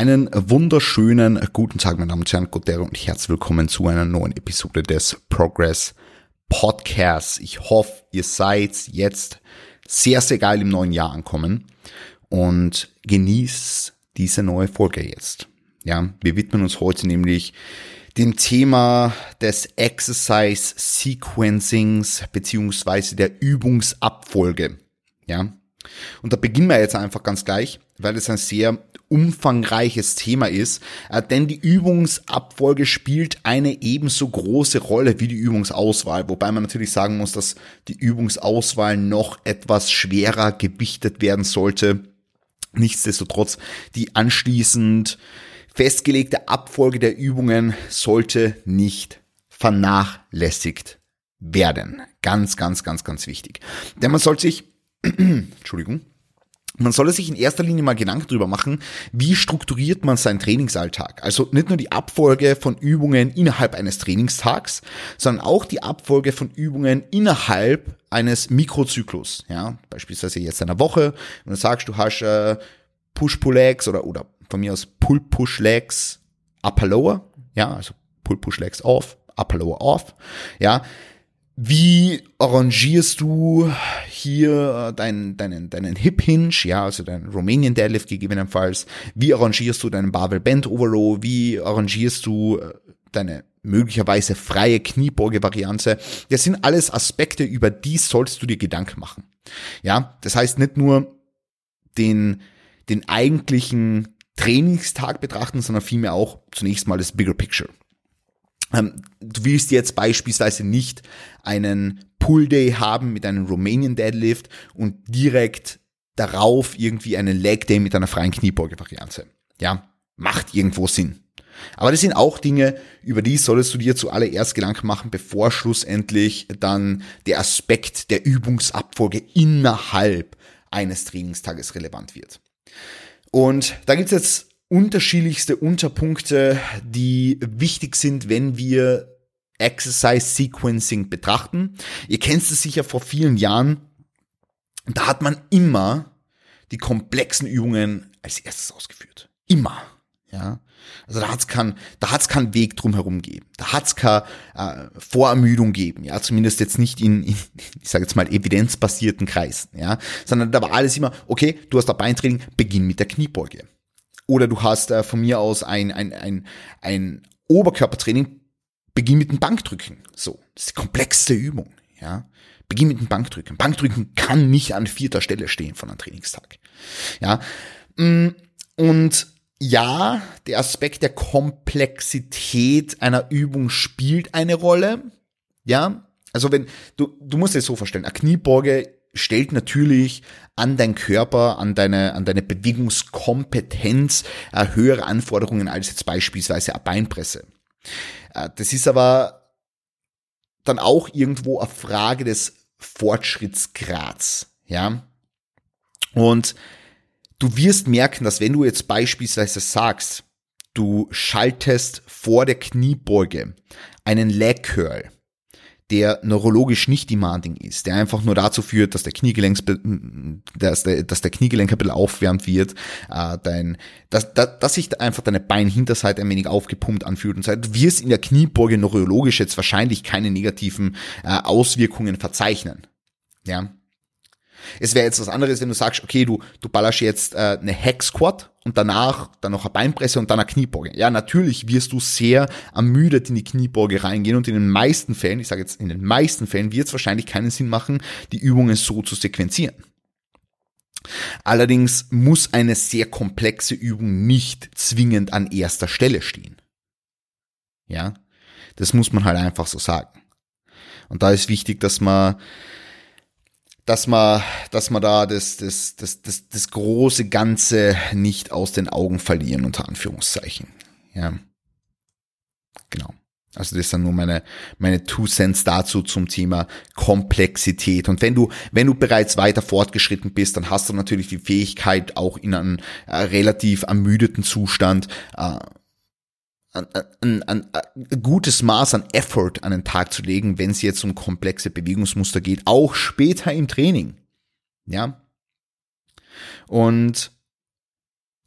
Einen wunderschönen guten Tag, meine Damen und Herren, Gotero und herzlich willkommen zu einer neuen Episode des Progress Podcasts. Ich hoffe, ihr seid jetzt sehr, sehr geil im neuen Jahr ankommen und genießt diese neue Folge jetzt. Ja, wir widmen uns heute nämlich dem Thema des Exercise Sequencings beziehungsweise der Übungsabfolge. Ja, und da beginnen wir jetzt einfach ganz gleich, weil es ein sehr umfangreiches Thema ist, äh, denn die Übungsabfolge spielt eine ebenso große Rolle wie die Übungsauswahl, wobei man natürlich sagen muss, dass die Übungsauswahl noch etwas schwerer gewichtet werden sollte. Nichtsdestotrotz, die anschließend festgelegte Abfolge der Übungen sollte nicht vernachlässigt werden. Ganz, ganz, ganz, ganz wichtig. Denn man sollte sich, Entschuldigung, man solle sich in erster Linie mal Gedanken darüber machen, wie strukturiert man seinen Trainingsalltag. Also nicht nur die Abfolge von Übungen innerhalb eines Trainingstags, sondern auch die Abfolge von Übungen innerhalb eines Mikrozyklus. Ja, beispielsweise jetzt einer Woche, wenn du sagst, du hast äh, Push-Pull-Legs oder, oder von mir aus Pull-Push-Legs Upper-Lower, ja, also Pull-Push-Legs off, Upper-Lower off, ja, wie arrangierst du hier deinen, deinen, deinen Hip Hinge, ja, also deinen Romanian Deadlift gegebenenfalls? Wie arrangierst du deinen Barbell Bend Overrow? Wie arrangierst du äh, deine möglicherweise freie Kniebeuge-Variante? Das sind alles Aspekte, über die sollst du dir Gedanken machen. Ja, das heißt nicht nur den, den eigentlichen Trainingstag betrachten, sondern vielmehr auch zunächst mal das Bigger Picture. Ähm, du willst jetzt beispielsweise nicht einen Pull Day haben mit einem Romanian Deadlift und direkt darauf irgendwie einen Leg Day mit einer freien Kniebeuge-Variante. Ja, macht irgendwo Sinn. Aber das sind auch Dinge, über die solltest du dir zuallererst Gedanken machen, bevor schlussendlich dann der Aspekt der Übungsabfolge innerhalb eines Trainingstages relevant wird. Und da gibt's jetzt unterschiedlichste Unterpunkte, die wichtig sind, wenn wir Exercise Sequencing betrachten. Ihr kennt es sicher vor vielen Jahren. Da hat man immer die komplexen Übungen als erstes ausgeführt. Immer. Ja. Also da hat's keinen, da hat's keinen Weg drum herum geben. Da hat's keine äh, Vorermüdung geben, ja, zumindest jetzt nicht in, in ich sage jetzt mal evidenzbasierten Kreisen, ja, sondern da war alles immer, okay, du hast da Beintraining, beginn mit der Kniebeuge. Oder du hast äh, von mir aus ein, ein, ein, ein Oberkörpertraining, beginn mit dem Bankdrücken. So, das ist die komplexste Übung. Ja, beginn mit dem Bankdrücken. Bankdrücken kann nicht an vierter Stelle stehen von einem Trainingstag. Ja, mm, und ja, der Aspekt der Komplexität einer Übung spielt eine Rolle. Ja, also wenn du du musst dir so vorstellen, eine Kniebeuge stellt natürlich an dein Körper, an deine, an deine Bewegungskompetenz äh, höhere Anforderungen als jetzt beispielsweise eine Beinpresse. Äh, das ist aber dann auch irgendwo eine Frage des Fortschrittsgrads, ja. Und du wirst merken, dass wenn du jetzt beispielsweise sagst, du schaltest vor der Kniebeuge einen Leg Curl, der neurologisch nicht demanding ist, der einfach nur dazu führt, dass der Kniegelenk, dass der, dass der Kniegelenk ein bisschen aufwärmt wird, äh, dein, dass, dass, dass sich einfach deine Beinhinterseite ein wenig aufgepumpt anfühlt und so Du wirst in der Kniebeuge neurologisch jetzt wahrscheinlich keine negativen äh, Auswirkungen verzeichnen. Ja, es wäre jetzt was anderes, wenn du sagst, okay, du, du ballerst jetzt äh, eine Hack Squat und danach dann noch eine Beinpresse und dann eine Kniebeuge. Ja, natürlich wirst du sehr ermüdet in die Kniebeuge reingehen und in den meisten Fällen, ich sage jetzt in den meisten Fällen, wird es wahrscheinlich keinen Sinn machen, die Übungen so zu sequenzieren. Allerdings muss eine sehr komplexe Übung nicht zwingend an erster Stelle stehen. Ja, das muss man halt einfach so sagen. Und da ist wichtig, dass man dass man, dass man da das, das, das, das, das große Ganze nicht aus den Augen verlieren, unter Anführungszeichen. Ja. Genau. Also das sind nur meine, meine Two Cents dazu zum Thema Komplexität. Und wenn du, wenn du bereits weiter fortgeschritten bist, dann hast du natürlich die Fähigkeit, auch in einem äh, relativ ermüdeten Zustand äh, ein, ein, ein, gutes Maß an Effort an den Tag zu legen, wenn es jetzt um komplexe Bewegungsmuster geht, auch später im Training. Ja. Und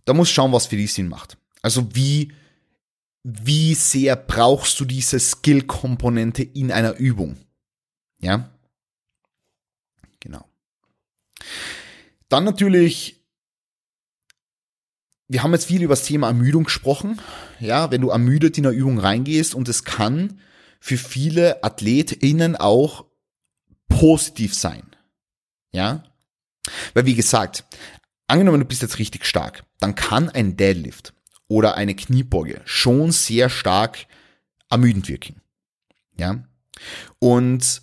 da muss schauen, was für dich Sinn macht. Also wie, wie sehr brauchst du diese Skill-Komponente in einer Übung? Ja? Genau. Dann natürlich, wir haben jetzt viel über das Thema Ermüdung gesprochen. Ja, wenn du ermüdet in eine Übung reingehst und es kann für viele AthletInnen auch positiv sein. Ja? Weil wie gesagt, angenommen du bist jetzt richtig stark, dann kann ein Deadlift oder eine Kniebeuge schon sehr stark ermüdend wirken. Ja? Und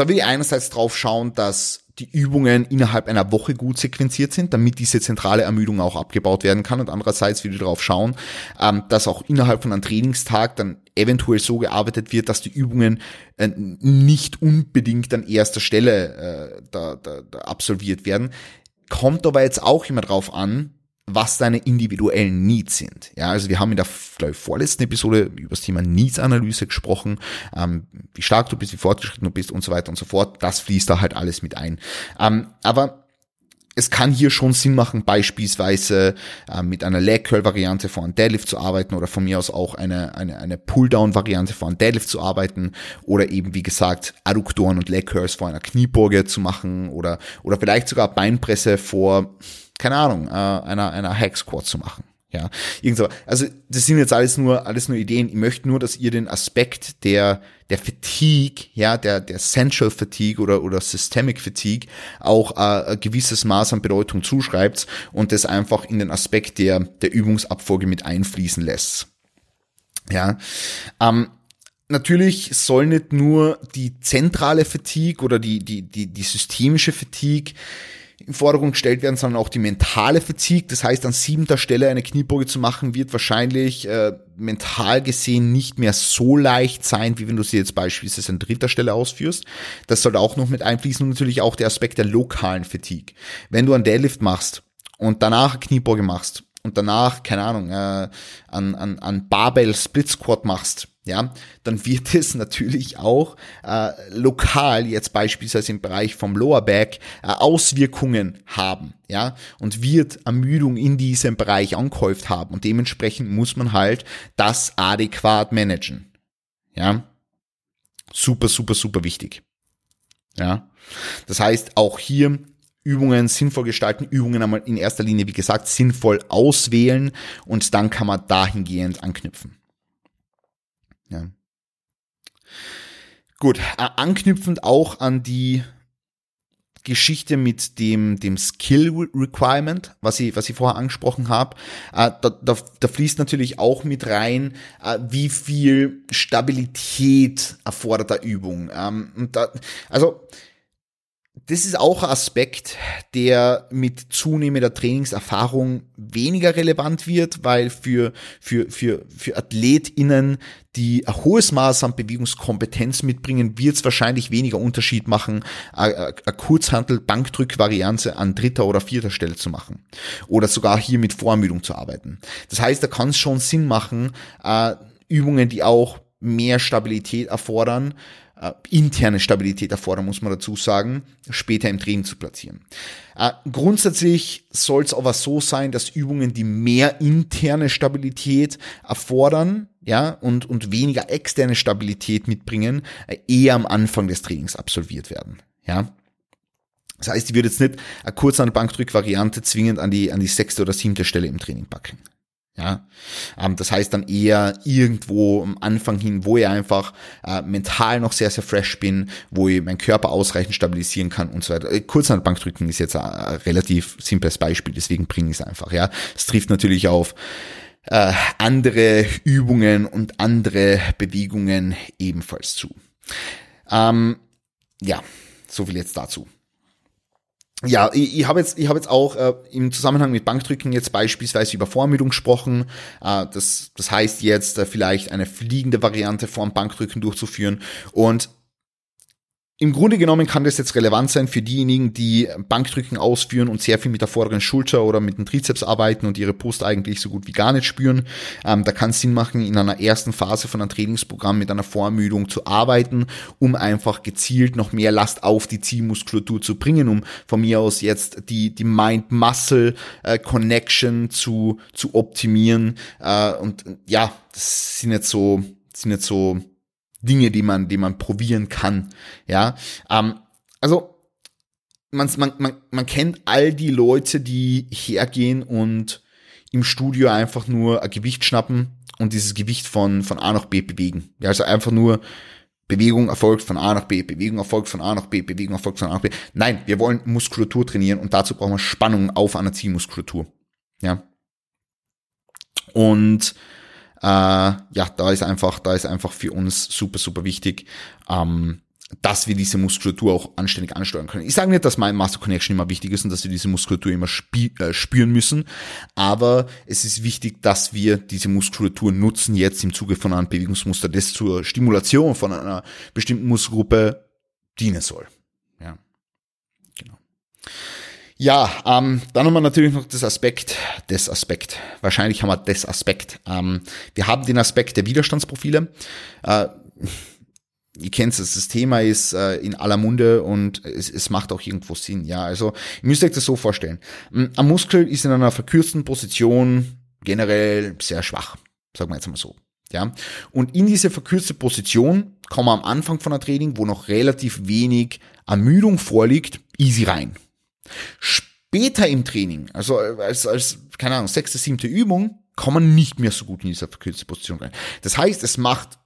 da will ich einerseits drauf schauen, dass die Übungen innerhalb einer Woche gut sequenziert sind, damit diese zentrale Ermüdung auch abgebaut werden kann. Und andererseits will ich darauf schauen, ähm, dass auch innerhalb von einem Trainingstag dann eventuell so gearbeitet wird, dass die Übungen äh, nicht unbedingt an erster Stelle äh, da, da, da absolviert werden. Kommt aber jetzt auch immer drauf an, was deine individuellen Needs sind. Ja, also wir haben in der glaube ich, vorletzten Episode über das Thema Needs-Analyse gesprochen, ähm, wie stark du bist, wie fortgeschritten du bist und so weiter und so fort. Das fließt da halt alles mit ein. Ähm, aber es kann hier schon Sinn machen, beispielsweise äh, mit einer Leg Curl Variante einem Deadlift zu arbeiten oder von mir aus auch eine, eine, eine Pull-Down Variante einem Deadlift zu arbeiten oder eben, wie gesagt, Adduktoren und Leg Curls vor einer Kniebeuge zu machen oder, oder vielleicht sogar Beinpresse vor keine Ahnung, äh, einer, einer Hack Squad zu machen. Ja, irgendso. Also das sind jetzt alles nur alles nur Ideen. Ich möchte nur, dass ihr den Aspekt der der Fatigue, ja, der der Central Fatigue oder oder Systemic Fatigue auch äh, ein gewisses Maß an Bedeutung zuschreibt und das einfach in den Aspekt der der Übungsabfolge mit einfließen lässt. Ja, ähm, natürlich soll nicht nur die zentrale Fatigue oder die die die die systemische Fatigue in Forderung gestellt werden, sondern auch die mentale Fatigue. Das heißt, an siebter Stelle eine Kniebeuge zu machen, wird wahrscheinlich äh, mental gesehen nicht mehr so leicht sein, wie wenn du sie jetzt beispielsweise an dritter Stelle ausführst. Das soll auch noch mit einfließen und natürlich auch der Aspekt der lokalen Fatigue. Wenn du einen Deadlift machst und danach eine Kniebeuge machst und danach, keine Ahnung, äh, an, an, an Barbell Split Squat machst, ja, dann wird es natürlich auch äh, lokal, jetzt beispielsweise im Bereich vom Lower Back, äh, Auswirkungen haben, ja, und wird Ermüdung in diesem Bereich angehäuft haben und dementsprechend muss man halt das adäquat managen, ja. Super, super, super wichtig. Ja. Das heißt, auch hier Übungen sinnvoll gestalten, Übungen einmal in erster Linie, wie gesagt, sinnvoll auswählen und dann kann man dahingehend anknüpfen. Ja. Gut, anknüpfend auch an die Geschichte mit dem, dem Skill Requirement, was ich, was ich vorher angesprochen habe, äh, da, da, da fließt natürlich auch mit rein, äh, wie viel Stabilität erfordert der Übung. Ähm, da, also das ist auch ein Aspekt, der mit zunehmender Trainingserfahrung weniger relevant wird, weil für, für, für, für AthletInnen, die ein hohes Maß an Bewegungskompetenz mitbringen, wird es wahrscheinlich weniger Unterschied machen, eine Kurzhantel-Bankdrück-Variante an dritter oder vierter Stelle zu machen. Oder sogar hier mit Vorermüdung zu arbeiten. Das heißt, da kann es schon Sinn machen, äh, Übungen, die auch mehr Stabilität erfordern, äh, interne Stabilität erfordern, muss man dazu sagen, später im Training zu platzieren. Äh, grundsätzlich soll es aber so sein, dass Übungen, die mehr interne Stabilität erfordern, ja, und, und weniger externe Stabilität mitbringen, äh, eher am Anfang des Trainings absolviert werden, ja. Das heißt, ich würde jetzt nicht eine kurze Bankdrück-Variante zwingend an die, an die sechste oder siebte Stelle im Training packen. Ja, ähm, das heißt dann eher irgendwo am Anfang hin, wo ich einfach äh, mental noch sehr, sehr fresh bin, wo ich meinen Körper ausreichend stabilisieren kann und so weiter. Äh, Kurzhandbankdrücken ist jetzt ein, ein relativ simples Beispiel, deswegen bringe ich es einfach. Ja, es trifft natürlich auf äh, andere Übungen und andere Bewegungen ebenfalls zu. Ähm, ja, so viel jetzt dazu ja, ich, ich habe jetzt, ich habe jetzt auch äh, im Zusammenhang mit Bankdrücken jetzt beispielsweise über Vorermüdung gesprochen. Äh, das, das heißt jetzt äh, vielleicht eine fliegende Variante vom Bankdrücken durchzuführen. Und im Grunde genommen kann das jetzt relevant sein für diejenigen, die Bankdrücken ausführen und sehr viel mit der vorderen Schulter oder mit dem Trizeps arbeiten und ihre Brust eigentlich so gut wie gar nicht spüren. Ähm, da kann es Sinn machen, in einer ersten Phase von einem Trainingsprogramm mit einer Vorermüdung zu arbeiten, um einfach gezielt noch mehr Last auf die Zielmuskulatur zu bringen, um von mir aus jetzt die, die Mind-Muscle-Connection äh, zu, zu optimieren. Äh, und ja, das sind jetzt so, sind jetzt so Dinge, die man, die man probieren kann. Ja, ähm, also man, man, man, man kennt all die Leute, die hergehen und im Studio einfach nur ein Gewicht schnappen und dieses Gewicht von, von A nach B bewegen. Ja, also einfach nur Bewegung erfolgt von A nach B, Bewegung erfolgt von A nach B, Bewegung erfolgt von A nach B. Nein, wir wollen Muskulatur trainieren und dazu brauchen wir Spannung auf einer Zielmuskulatur. Ja. Und äh, ja, da ist einfach, da ist einfach für uns super, super wichtig, ähm, dass wir diese Muskulatur auch anständig ansteuern können. Ich sage nicht, dass mein Master Connection immer wichtig ist und dass wir diese Muskulatur immer äh, spüren müssen, aber es ist wichtig, dass wir diese Muskulatur nutzen jetzt im Zuge von einem Bewegungsmuster, das zur Stimulation von einer bestimmten Muskelgruppe dienen soll. Ja, genau. Ja, ähm, dann haben wir natürlich noch das Aspekt, das Aspekt. Wahrscheinlich haben wir das Aspekt. Ähm, wir haben den Aspekt der Widerstandsprofile. Äh, ihr kennt es, das Thema ist äh, in aller Munde und es, es macht auch irgendwo Sinn. Ja, also ihr müsst euch das so vorstellen. Ein Muskel ist in einer verkürzten Position generell sehr schwach, sagen wir jetzt mal so. Ja, und in diese verkürzte Position kommen wir am Anfang von der Training, wo noch relativ wenig Ermüdung vorliegt, easy rein. Später im Training, also als, als, keine Ahnung, sechste, siebte Übung, kann man nicht mehr so gut in dieser verkürzte Position rein. Das heißt, es macht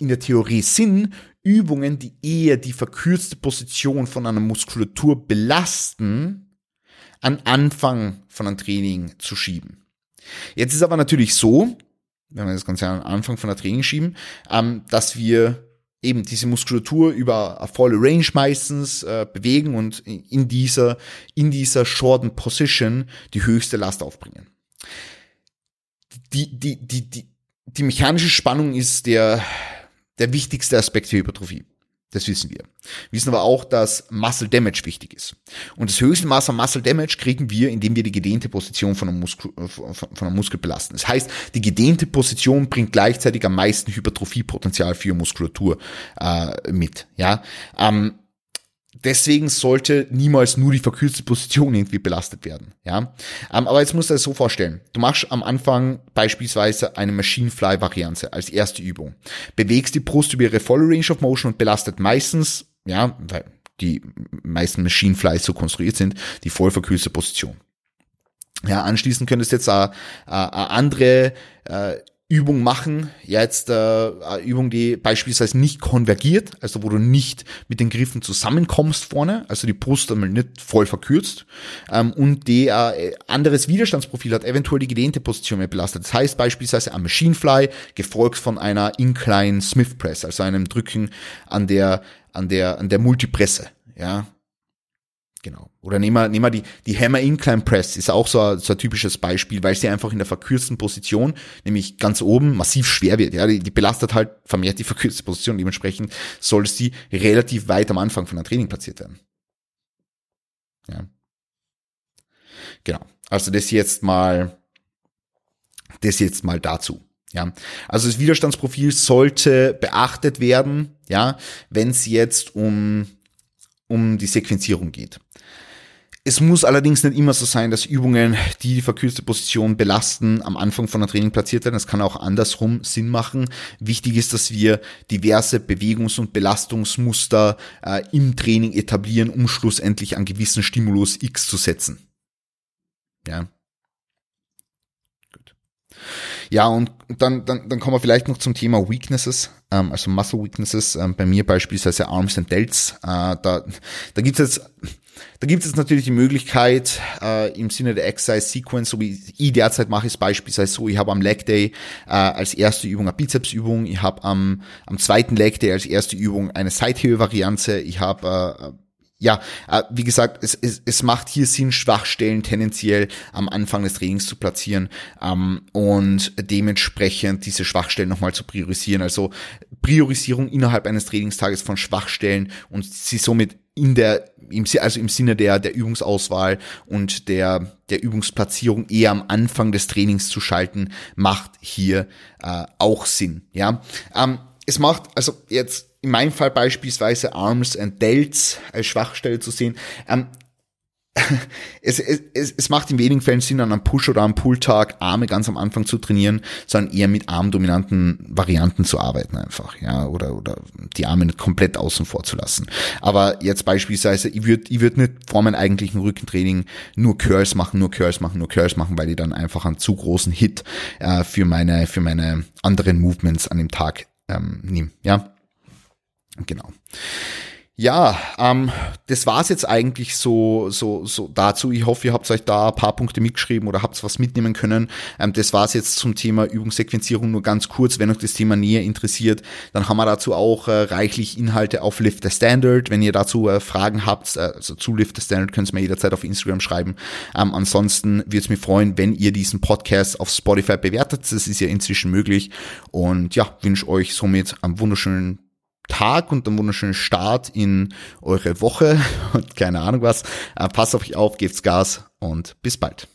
in der Theorie Sinn, Übungen, die eher die verkürzte Position von einer Muskulatur belasten, an Anfang von einem Training zu schieben. Jetzt ist aber natürlich so, wenn wir das Ganze an Anfang von der Training schieben, ähm, dass wir eben diese Muskulatur über eine volle Range meistens äh, bewegen und in dieser, in dieser shorten Position die höchste Last aufbringen. Die, die, die, die, die mechanische Spannung ist der, der wichtigste Aspekt der Hypertrophie. Das wissen wir. Wir wissen aber auch, dass Muscle Damage wichtig ist. Und das höchste Maß an Muscle Damage kriegen wir, indem wir die gedehnte Position von einem, Muskel, von, von einem Muskel belasten. Das heißt, die gedehnte Position bringt gleichzeitig am meisten Hypertrophiepotenzial für Muskulatur äh, mit. Ja, ähm, deswegen sollte niemals nur die verkürzte Position irgendwie belastet werden. Ja, ähm, aber jetzt musst du es so vorstellen: Du machst am Anfang beispielsweise eine Machine Fly Variante als erste Übung, bewegst die Brust über ihre volle Range of Motion und belastet meistens, ja, weil die meisten Machine Flies so konstruiert sind, die voll verkürzte Position. Ja, anschließend könntest du jetzt eine, eine andere äh, Übung machen, jetzt äh, Übung, die beispielsweise nicht konvergiert, also wo du nicht mit den Griffen zusammenkommst vorne, also die Brust einmal nicht voll verkürzt ähm, und die äh, anderes Widerstandsprofil hat, eventuell die gedehnte Position mehr belastet. Das heißt beispielsweise ein Machine Fly gefolgt von einer Incline Smith Press, also einem Drücken an der an der an der Multipresse, ja, Genau. Oder nehmen wir, nehmen wir die, die Hammer Incline Press ist auch so ein, so ein typisches Beispiel, weil sie einfach in der verkürzten Position, nämlich ganz oben, massiv schwer wird. Ja, die, die belastet halt vermehrt die verkürzte Position. Dementsprechend soll sie relativ weit am Anfang von einem Training platziert werden. Ja. Genau. Also das jetzt mal, das jetzt mal dazu. Ja, also das Widerstandsprofil sollte beachtet werden, ja, wenn es jetzt um um die Sequenzierung geht. Es muss allerdings nicht immer so sein, dass Übungen, die die verkürzte Position belasten, am Anfang von einer Training platziert werden. Es kann auch andersrum Sinn machen. Wichtig ist, dass wir diverse Bewegungs- und Belastungsmuster äh, im Training etablieren, um schlussendlich an gewissen Stimulus X zu setzen. Ja. Ja, und dann, dann, dann kommen wir vielleicht noch zum Thema Weaknesses, ähm, also Muscle Weaknesses. Ähm, bei mir beispielsweise Arms and Delts. Äh, da da gibt's jetzt da gibt es natürlich die Möglichkeit, äh, im Sinne der Exercise Sequence, so wie ich derzeit mache, ist beispielsweise so, ich habe am Leg Day äh, als erste Übung eine Bizepsübung, ich habe am, am zweiten Leg Day als erste Übung eine Seithebe-Variante, ich habe äh, ja, äh, wie gesagt, es, es, es macht hier Sinn, Schwachstellen tendenziell am Anfang des Trainings zu platzieren ähm, und dementsprechend diese Schwachstellen nochmal zu priorisieren. Also Priorisierung innerhalb eines Trainingstages von Schwachstellen und sie somit in der, im, also im Sinne der, der Übungsauswahl und der, der Übungsplatzierung eher am Anfang des Trainings zu schalten, macht hier äh, auch Sinn. Ja, ähm, es macht, also jetzt in meinem Fall beispielsweise Arms and Delts als Schwachstelle zu sehen. Ähm, es, es, es macht in wenigen Fällen Sinn, an einem Push- oder am Pull-Tag Arme ganz am Anfang zu trainieren, sondern eher mit armdominanten Varianten zu arbeiten einfach, ja, oder, oder die Arme nicht komplett außen vor zu lassen. Aber jetzt beispielsweise, ich würde ich würd nicht vor meinem eigentlichen Rückentraining nur Curls machen, nur Curls machen, nur Curls machen, weil ich dann einfach einen zu großen Hit äh, für meine, für meine anderen Movements an dem Tag ähm, nehme, ja. Genau. Ja, ähm, das war's jetzt eigentlich so, so, so dazu. Ich hoffe, ihr habt euch da ein paar Punkte mitgeschrieben oder habt was mitnehmen können. Ähm, das war's jetzt zum Thema Übungssequenzierung nur ganz kurz. Wenn euch das Thema näher interessiert, dann haben wir dazu auch äh, reichlich Inhalte auf Lift the Standard. Wenn ihr dazu äh, Fragen habt, äh, also zu Lift the Standard, könnt ihr mir jederzeit auf Instagram schreiben. Ähm, ansonsten würde es mich freuen, wenn ihr diesen Podcast auf Spotify bewertet. Das ist ja inzwischen möglich. Und ja, wünsche euch somit einen wunderschönen Tag und einen wunderschönen Start in eure Woche und keine Ahnung was. Äh, passt auf euch auf, gebt's Gas und bis bald.